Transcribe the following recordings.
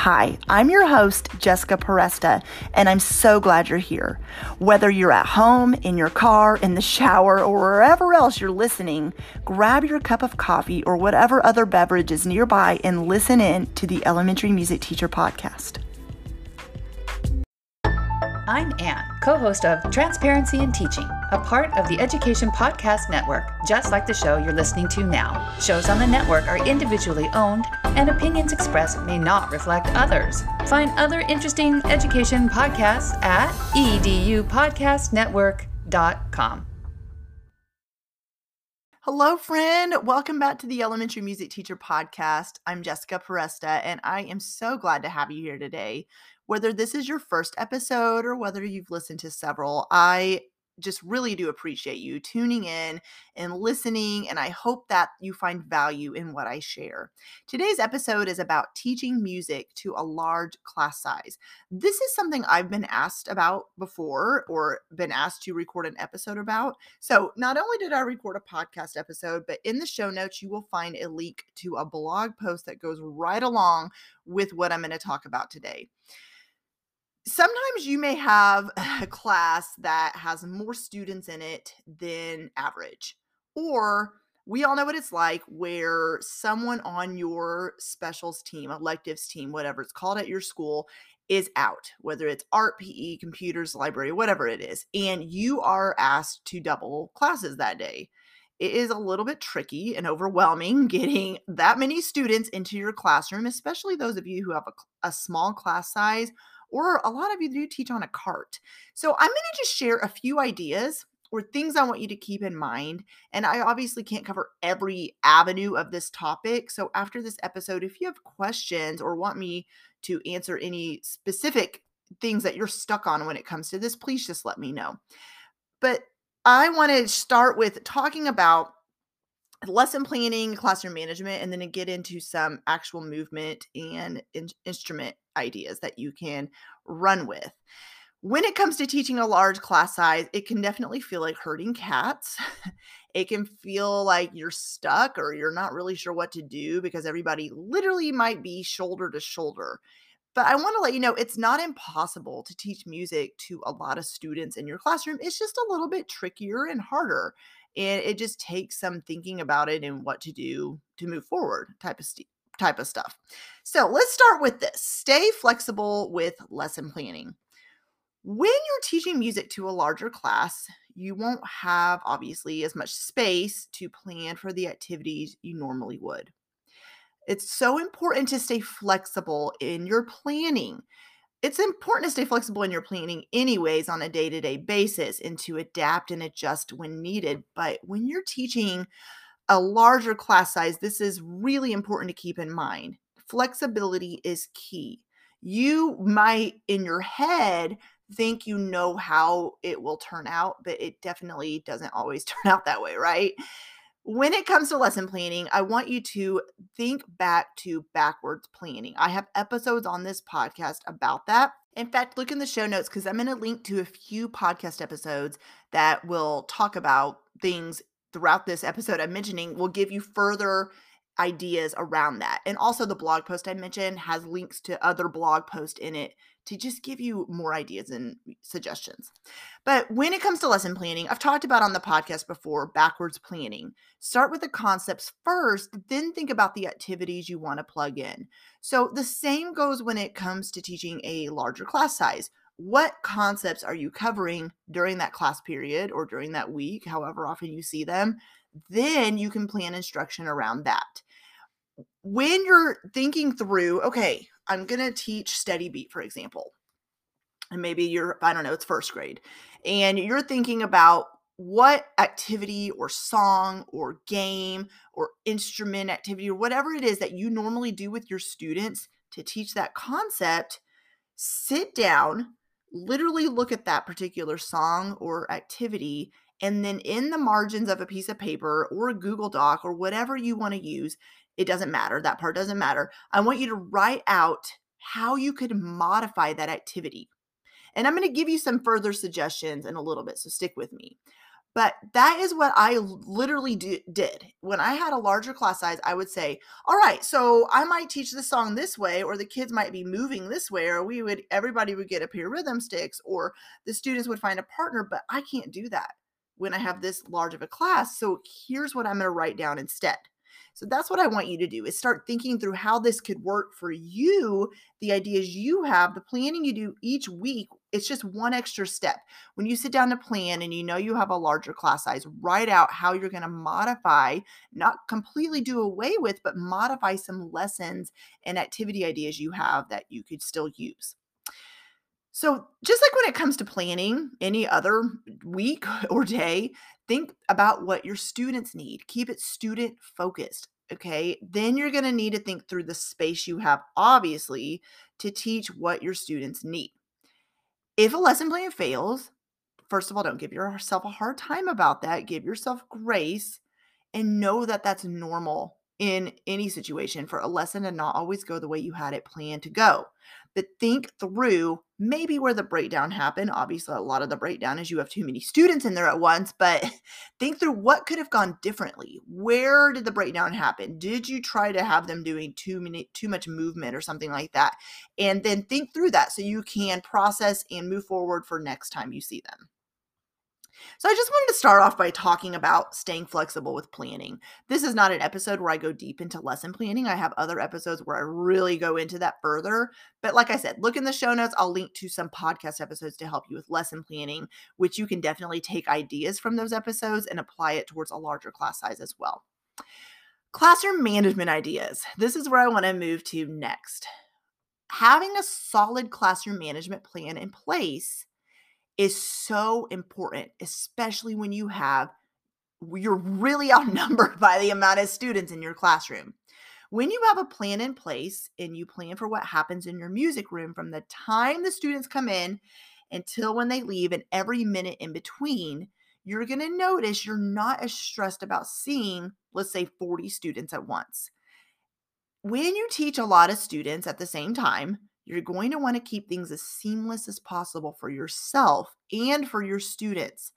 Hi, I'm your host, Jessica Peresta, and I'm so glad you're here. Whether you're at home, in your car, in the shower, or wherever else you're listening, grab your cup of coffee or whatever other beverage is nearby and listen in to the Elementary Music Teacher Podcast. I'm Anne, co host of Transparency in Teaching, a part of the Education Podcast Network, just like the show you're listening to now. Shows on the network are individually owned, and opinions expressed may not reflect others. Find other interesting education podcasts at edupodcastnetwork.com. Hello, friend. Welcome back to the Elementary Music Teacher Podcast. I'm Jessica Peresta, and I am so glad to have you here today whether this is your first episode or whether you've listened to several, I just really do appreciate you tuning in and listening, and I hope that you find value in what I share. Today's episode is about teaching music to a large class size. This is something I've been asked about before or been asked to record an episode about. So, not only did I record a podcast episode, but in the show notes, you will find a link to a blog post that goes right along with what I'm going to talk about today sometimes you may have a class that has more students in it than average or we all know what it's like where someone on your specials team electives team whatever it's called at your school is out whether it's art pe computers library whatever it is and you are asked to double classes that day. It is a little bit tricky and overwhelming getting that many students into your classroom especially those of you who have a, a small class size or a lot of you do teach on a cart. So I'm going to just share a few ideas or things I want you to keep in mind. And I obviously can't cover every avenue of this topic. So after this episode, if you have questions or want me to answer any specific things that you're stuck on when it comes to this, please just let me know. But I want to start with talking about lesson planning, classroom management, and then get into some actual movement and in- instrument ideas that you can run with. When it comes to teaching a large class size, it can definitely feel like herding cats. it can feel like you're stuck or you're not really sure what to do because everybody literally might be shoulder to shoulder. But I want to let you know it's not impossible to teach music to a lot of students in your classroom. It's just a little bit trickier and harder and it just takes some thinking about it and what to do to move forward type of st- type of stuff. So, let's start with this. Stay flexible with lesson planning. When you're teaching music to a larger class, you won't have obviously as much space to plan for the activities you normally would. It's so important to stay flexible in your planning it's important to stay flexible in your planning anyways on a day-to-day basis and to adapt and adjust when needed but when you're teaching a larger class size this is really important to keep in mind. Flexibility is key. You might in your head think you know how it will turn out but it definitely doesn't always turn out that way right when it comes to lesson planning, I want you to think back to backwards planning. I have episodes on this podcast about that. In fact, look in the show notes because I'm going to link to a few podcast episodes that will talk about things throughout this episode I'm mentioning, will give you further ideas around that. And also, the blog post I mentioned has links to other blog posts in it to just give you more ideas and suggestions. But when it comes to lesson planning, I've talked about on the podcast before backwards planning. Start with the concepts first, then think about the activities you want to plug in. So the same goes when it comes to teaching a larger class size. What concepts are you covering during that class period or during that week, however often you see them? Then you can plan instruction around that when you're thinking through, okay, I'm going to teach steady beat, for example, and maybe you're, I don't know, it's first grade, and you're thinking about what activity or song or game or instrument activity or whatever it is that you normally do with your students to teach that concept, sit down, literally look at that particular song or activity, and then in the margins of a piece of paper or a Google Doc or whatever you want to use, it doesn't matter. That part doesn't matter. I want you to write out how you could modify that activity. And I'm going to give you some further suggestions in a little bit, so stick with me. But that is what I literally do, did. When I had a larger class size, I would say, all right, so I might teach the song this way, or the kids might be moving this way, or we would, everybody would get a pair of rhythm sticks, or the students would find a partner, but I can't do that when I have this large of a class. So here's what I'm going to write down instead. So that's what I want you to do is start thinking through how this could work for you, the ideas you have, the planning you do each week. It's just one extra step. When you sit down to plan and you know you have a larger class size, write out how you're going to modify, not completely do away with, but modify some lessons and activity ideas you have that you could still use. So, just like when it comes to planning any other week or day, think about what your students need. Keep it student focused. Okay. Then you're going to need to think through the space you have, obviously, to teach what your students need. If a lesson plan fails, first of all, don't give yourself a hard time about that. Give yourself grace and know that that's normal in any situation for a lesson to not always go the way you had it planned to go but think through maybe where the breakdown happened. Obviously, a lot of the breakdown is you have too many students in there at once, but think through what could have gone differently. Where did the breakdown happen? Did you try to have them doing too many too much movement or something like that? And then think through that so you can process and move forward for next time you see them. So I just wanted to start off by talking about staying flexible with planning. This is not an episode where I go deep into lesson planning. I have other episodes where I really go into that further. But like I said, look in the show notes. I'll link to some podcast episodes to help you with lesson planning, which you can definitely take ideas from those episodes and apply it towards a larger class size as well. Classroom management ideas. This is where I want to move to next. Having a solid classroom management plan in place is so important, especially when you have you're really outnumbered by the amount of students in your classroom. When you have a plan in place and you plan for what happens in your music room from the time the students come in until when they leave and every minute in between, you're going to notice you're not as stressed about seeing, let's say, 40 students at once. When you teach a lot of students at the same time, you're going to want to keep things as seamless as possible for yourself and for your students.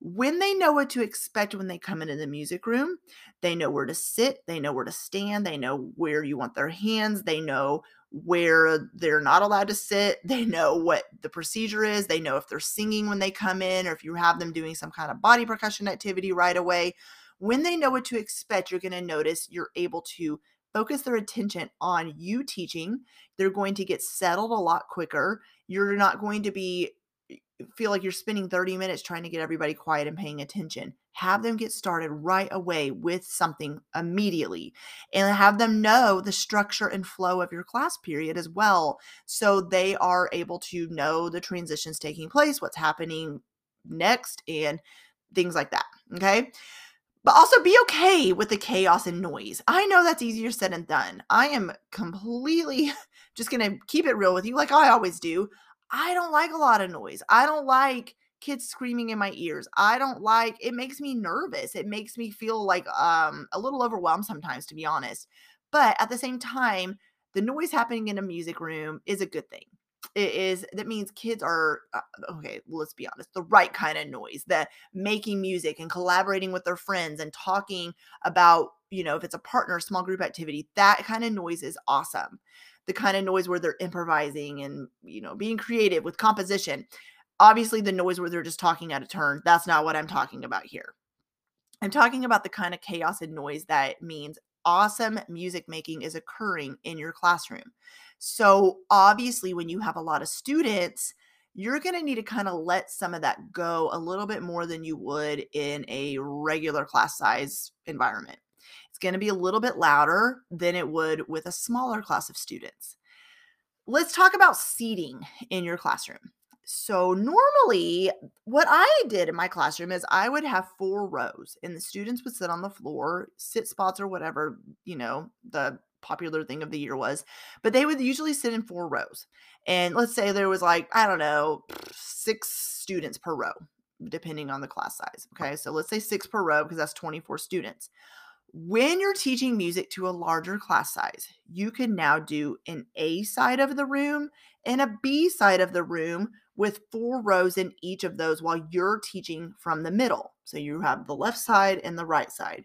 When they know what to expect when they come into the music room, they know where to sit, they know where to stand, they know where you want their hands, they know where they're not allowed to sit, they know what the procedure is, they know if they're singing when they come in or if you have them doing some kind of body percussion activity right away. When they know what to expect, you're going to notice you're able to focus their attention on you teaching. They're going to get settled a lot quicker. You're not going to be feel like you're spending 30 minutes trying to get everybody quiet and paying attention. Have them get started right away with something immediately and have them know the structure and flow of your class period as well. So they are able to know the transitions taking place, what's happening next, and things like that. Okay but also be okay with the chaos and noise. I know that's easier said than done. I am completely just going to keep it real with you, like I always do. I don't like a lot of noise. I don't like kids screaming in my ears. I don't like it makes me nervous. It makes me feel like um a little overwhelmed sometimes to be honest. But at the same time, the noise happening in a music room is a good thing it is that means kids are uh, okay let's be honest the right kind of noise that making music and collaborating with their friends and talking about you know if it's a partner small group activity that kind of noise is awesome. The kind of noise where they're improvising and you know being creative with composition obviously the noise where they're just talking out of turn that's not what i'm talking about here. I'm talking about the kind of chaos and noise that means awesome music making is occurring in your classroom so, obviously, when you have a lot of students, you're going to need to kind of let some of that go a little bit more than you would in a regular class size environment. It's going to be a little bit louder than it would with a smaller class of students. Let's talk about seating in your classroom. So, normally, what I did in my classroom is I would have four rows, and the students would sit on the floor, sit spots or whatever, you know, the popular thing of the year was, but they would usually sit in four rows. And let's say there was like, I don't know, six students per row, depending on the class size. Okay. So let's say six per row because that's 24 students. When you're teaching music to a larger class size, you can now do an A side of the room and a B side of the room with four rows in each of those while you're teaching from the middle. So you have the left side and the right side.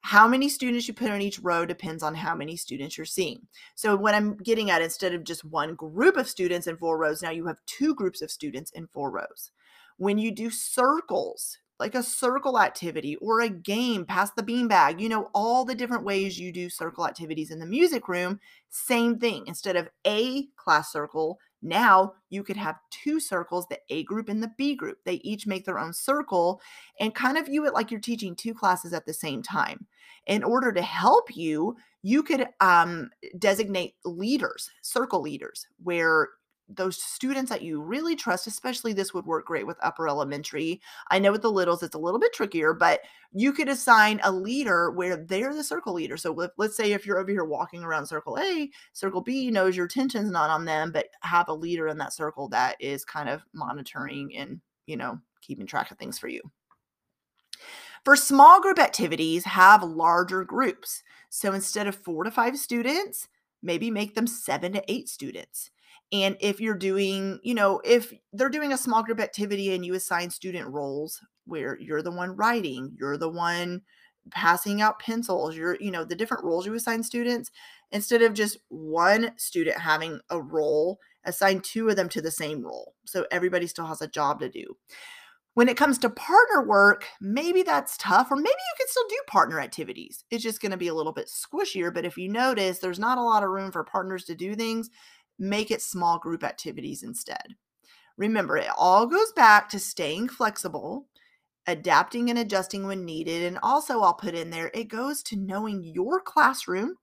How many students you put on each row depends on how many students you're seeing. So, what I'm getting at, instead of just one group of students in four rows, now you have two groups of students in four rows. When you do circles, like a circle activity or a game, pass the beanbag, you know, all the different ways you do circle activities in the music room, same thing. Instead of a class circle, now you could have two circles, the A group and the B group. They each make their own circle and kind of view it like you're teaching two classes at the same time. In order to help you, you could um, designate leaders, circle leaders, where those students that you really trust, especially this would work great with upper elementary. I know with the littles, it's a little bit trickier, but you could assign a leader where they're the circle leader. So let's say if you're over here walking around circle A, circle B knows your attention's not on them, but have a leader in that circle that is kind of monitoring and, you know, keeping track of things for you. For small group activities, have larger groups. So instead of four to five students, maybe make them seven to eight students and if you're doing, you know, if they're doing a small group activity and you assign student roles where you're the one writing, you're the one passing out pencils, you're, you know, the different roles you assign students, instead of just one student having a role, assign two of them to the same role. So everybody still has a job to do. When it comes to partner work, maybe that's tough, or maybe you can still do partner activities. It's just going to be a little bit squishier. But if you notice, there's not a lot of room for partners to do things make it small group activities instead. Remember, it all goes back to staying flexible, adapting and adjusting when needed. And also, I'll put in there, it goes to knowing your classroom,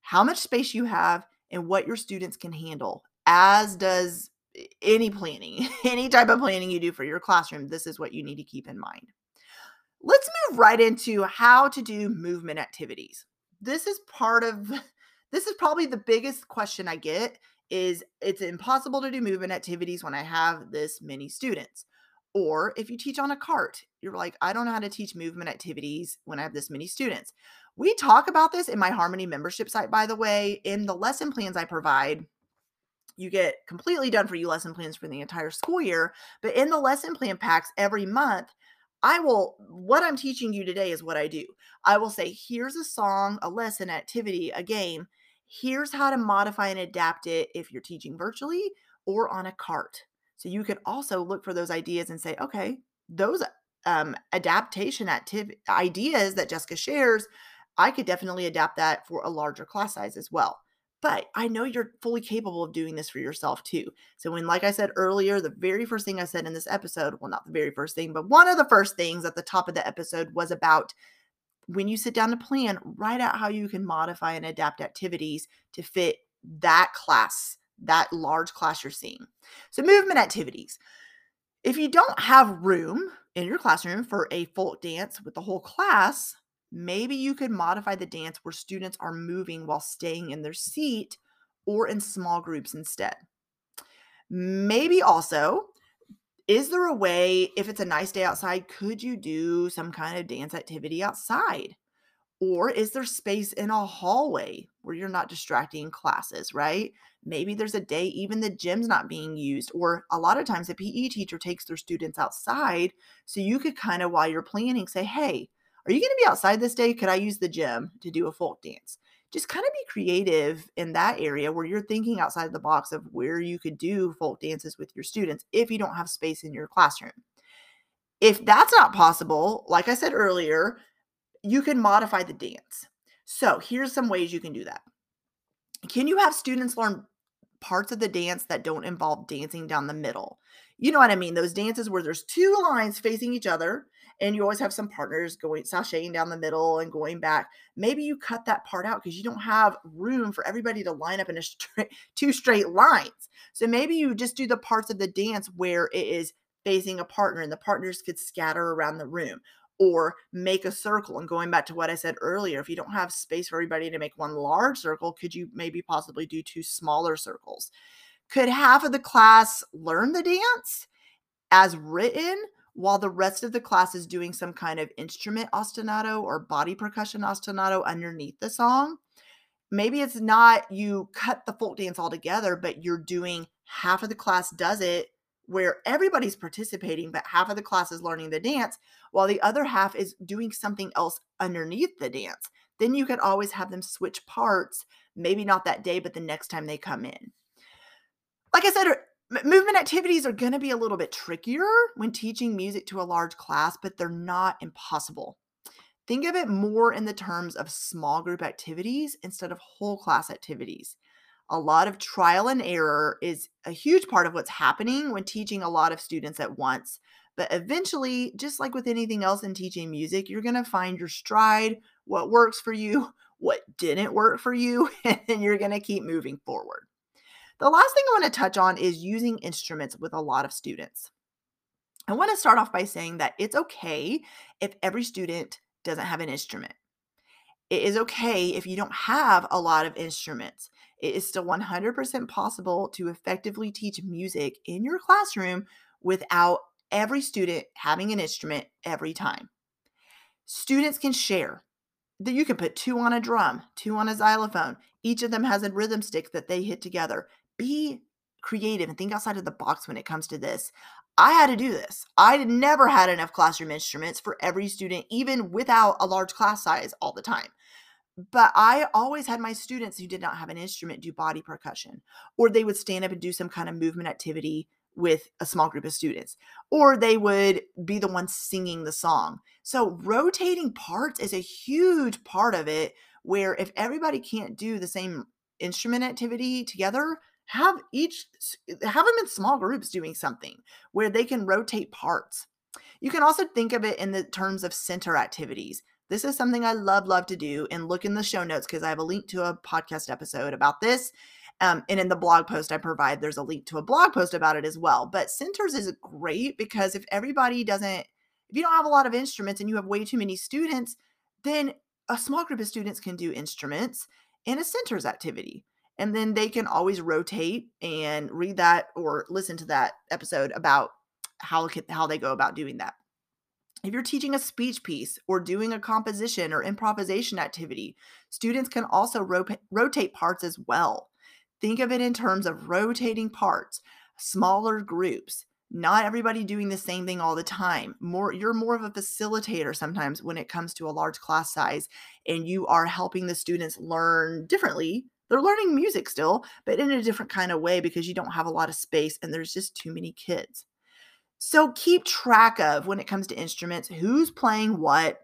how much space you have, and what your students can handle, as does any planning, any type of planning you do for your classroom. This is what you need to keep in mind. Let's move right into how to do movement activities. This is part of this is probably the biggest question I get is it's impossible to do movement activities when I have this many students. Or if you teach on a cart, you're like, I don't know how to teach movement activities when I have this many students. We talk about this in my Harmony membership site, by the way. In the lesson plans I provide, you get completely done for you lesson plans for the entire school year. But in the lesson plan packs every month, I will, what I'm teaching you today is what I do. I will say, here's a song, a lesson, activity, a game here's how to modify and adapt it if you're teaching virtually or on a cart. So you could also look for those ideas and say, okay, those um, adaptation active ideas that Jessica shares, I could definitely adapt that for a larger class size as well. But I know you're fully capable of doing this for yourself too. So, when, like I said earlier, the very first thing I said in this episode, well, not the very first thing, but one of the first things at the top of the episode was about when you sit down to plan, write out how you can modify and adapt activities to fit that class, that large class you're seeing. So, movement activities. If you don't have room in your classroom for a folk dance with the whole class, maybe you could modify the dance where students are moving while staying in their seat or in small groups instead. Maybe also is there a way, if it's a nice day outside, could you do some kind of dance activity outside? Or is there space in a hallway where you're not distracting classes, right? Maybe there's a day even the gym's not being used, or a lot of times a PE teacher takes their students outside. So you could kind of, while you're planning, say, hey, are you going to be outside this day? Could I use the gym to do a folk dance? Just kind of be creative in that area where you're thinking outside the box of where you could do folk dances with your students if you don't have space in your classroom. If that's not possible, like I said earlier, you can modify the dance. So here's some ways you can do that. Can you have students learn parts of the dance that don't involve dancing down the middle? You know what I mean? Those dances where there's two lines facing each other and you always have some partners going sashaying down the middle and going back. Maybe you cut that part out because you don't have room for everybody to line up in a straight two straight lines. So maybe you just do the parts of the dance where it is facing a partner and the partners could scatter around the room or make a circle. And going back to what I said earlier, if you don't have space for everybody to make one large circle, could you maybe possibly do two smaller circles? Could half of the class learn the dance as written while the rest of the class is doing some kind of instrument ostinato or body percussion ostinato underneath the song? Maybe it's not you cut the folk dance all together, but you're doing half of the class does it where everybody's participating, but half of the class is learning the dance while the other half is doing something else underneath the dance. Then you could always have them switch parts, maybe not that day, but the next time they come in like I said, movement activities are going to be a little bit trickier when teaching music to a large class, but they're not impossible. Think of it more in the terms of small group activities instead of whole class activities. A lot of trial and error is a huge part of what's happening when teaching a lot of students at once. But eventually, just like with anything else in teaching music, you're going to find your stride, what works for you, what didn't work for you, and you're going to keep moving forward. The last thing I want to touch on is using instruments with a lot of students. I want to start off by saying that it's okay if every student doesn't have an instrument. It is okay if you don't have a lot of instruments. It is still 100% possible to effectively teach music in your classroom without every student having an instrument every time. Students can share that you can put two on a drum, two on a xylophone. Each of them has a rhythm stick that they hit together be creative and think outside of the box when it comes to this. I had to do this. I never had enough classroom instruments for every student, even without a large class size all the time. But I always had my students who did not have an instrument do body percussion, or they would stand up and do some kind of movement activity with a small group of students, or they would be the ones singing the song. So, rotating parts is a huge part of it. Where if everybody can't do the same instrument activity together, have each have them in small groups doing something where they can rotate parts. You can also think of it in the terms of center activities. This is something i love love to do and look in the show notes because i have a link to a podcast episode about this um, and in the blog post i provide there's a link to a blog post about it as well but centers is great because if everybody doesn't if you don't have a lot of instruments and you have way too many students then a small group of students can do instruments in a centers activity and then they can always rotate and read that or listen to that episode about how how they go about doing that. If you're teaching a speech piece or doing a composition or improvisation activity, students can also ro- rotate parts as well. Think of it in terms of rotating parts, smaller groups, not everybody doing the same thing all the time. More you're more of a facilitator sometimes when it comes to a large class size and you are helping the students learn differently they're learning music still, but in a different kind of way because you don't have a lot of space and there's just too many kids. So keep track of when it comes to instruments who's playing what,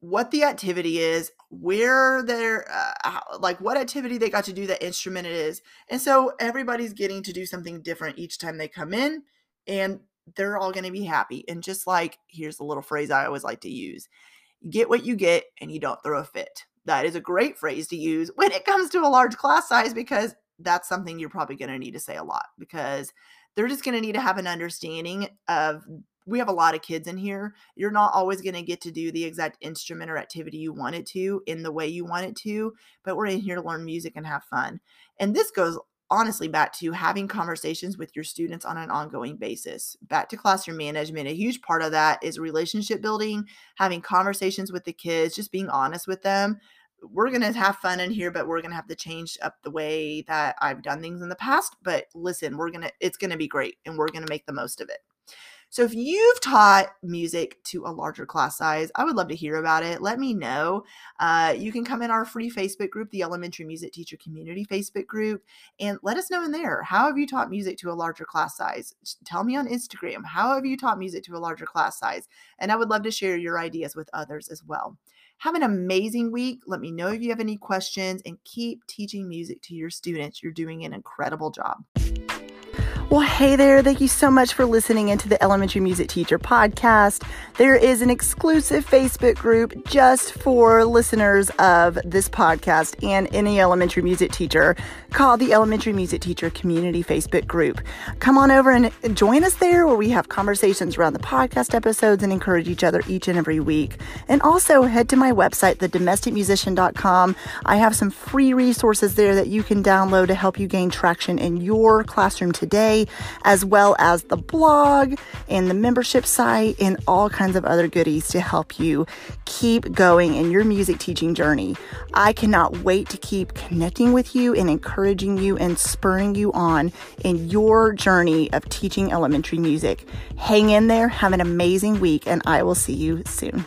what the activity is, where they're uh, like what activity they got to do that instrument it is. And so everybody's getting to do something different each time they come in and they're all going to be happy. And just like here's a little phrase I always like to use. get what you get and you don't throw a fit that is a great phrase to use when it comes to a large class size because that's something you're probably going to need to say a lot because they're just going to need to have an understanding of we have a lot of kids in here. You're not always going to get to do the exact instrument or activity you want it to in the way you want it to, but we're in here to learn music and have fun. And this goes honestly back to having conversations with your students on an ongoing basis. Back to classroom management, a huge part of that is relationship building, having conversations with the kids, just being honest with them. We're going to have fun in here, but we're going to have to change up the way that I've done things in the past. But listen, we're going to, it's going to be great and we're going to make the most of it. So if you've taught music to a larger class size, I would love to hear about it. Let me know. Uh, you can come in our free Facebook group, the Elementary Music Teacher Community Facebook group, and let us know in there. How have you taught music to a larger class size? Tell me on Instagram. How have you taught music to a larger class size? And I would love to share your ideas with others as well. Have an amazing week. Let me know if you have any questions and keep teaching music to your students. You're doing an incredible job. Well, hey there. Thank you so much for listening into the Elementary Music Teacher podcast. There is an exclusive Facebook group just for listeners of this podcast and any elementary music teacher called the Elementary Music Teacher Community Facebook group. Come on over and join us there where we have conversations around the podcast episodes and encourage each other each and every week. And also head to my website, thedomesticmusician.com. I have some free resources there that you can download to help you gain traction in your classroom today as well as the blog and the membership site and all kinds of other goodies to help you keep going in your music teaching journey. I cannot wait to keep connecting with you and encouraging you and spurring you on in your journey of teaching elementary music. Hang in there, have an amazing week, and I will see you soon.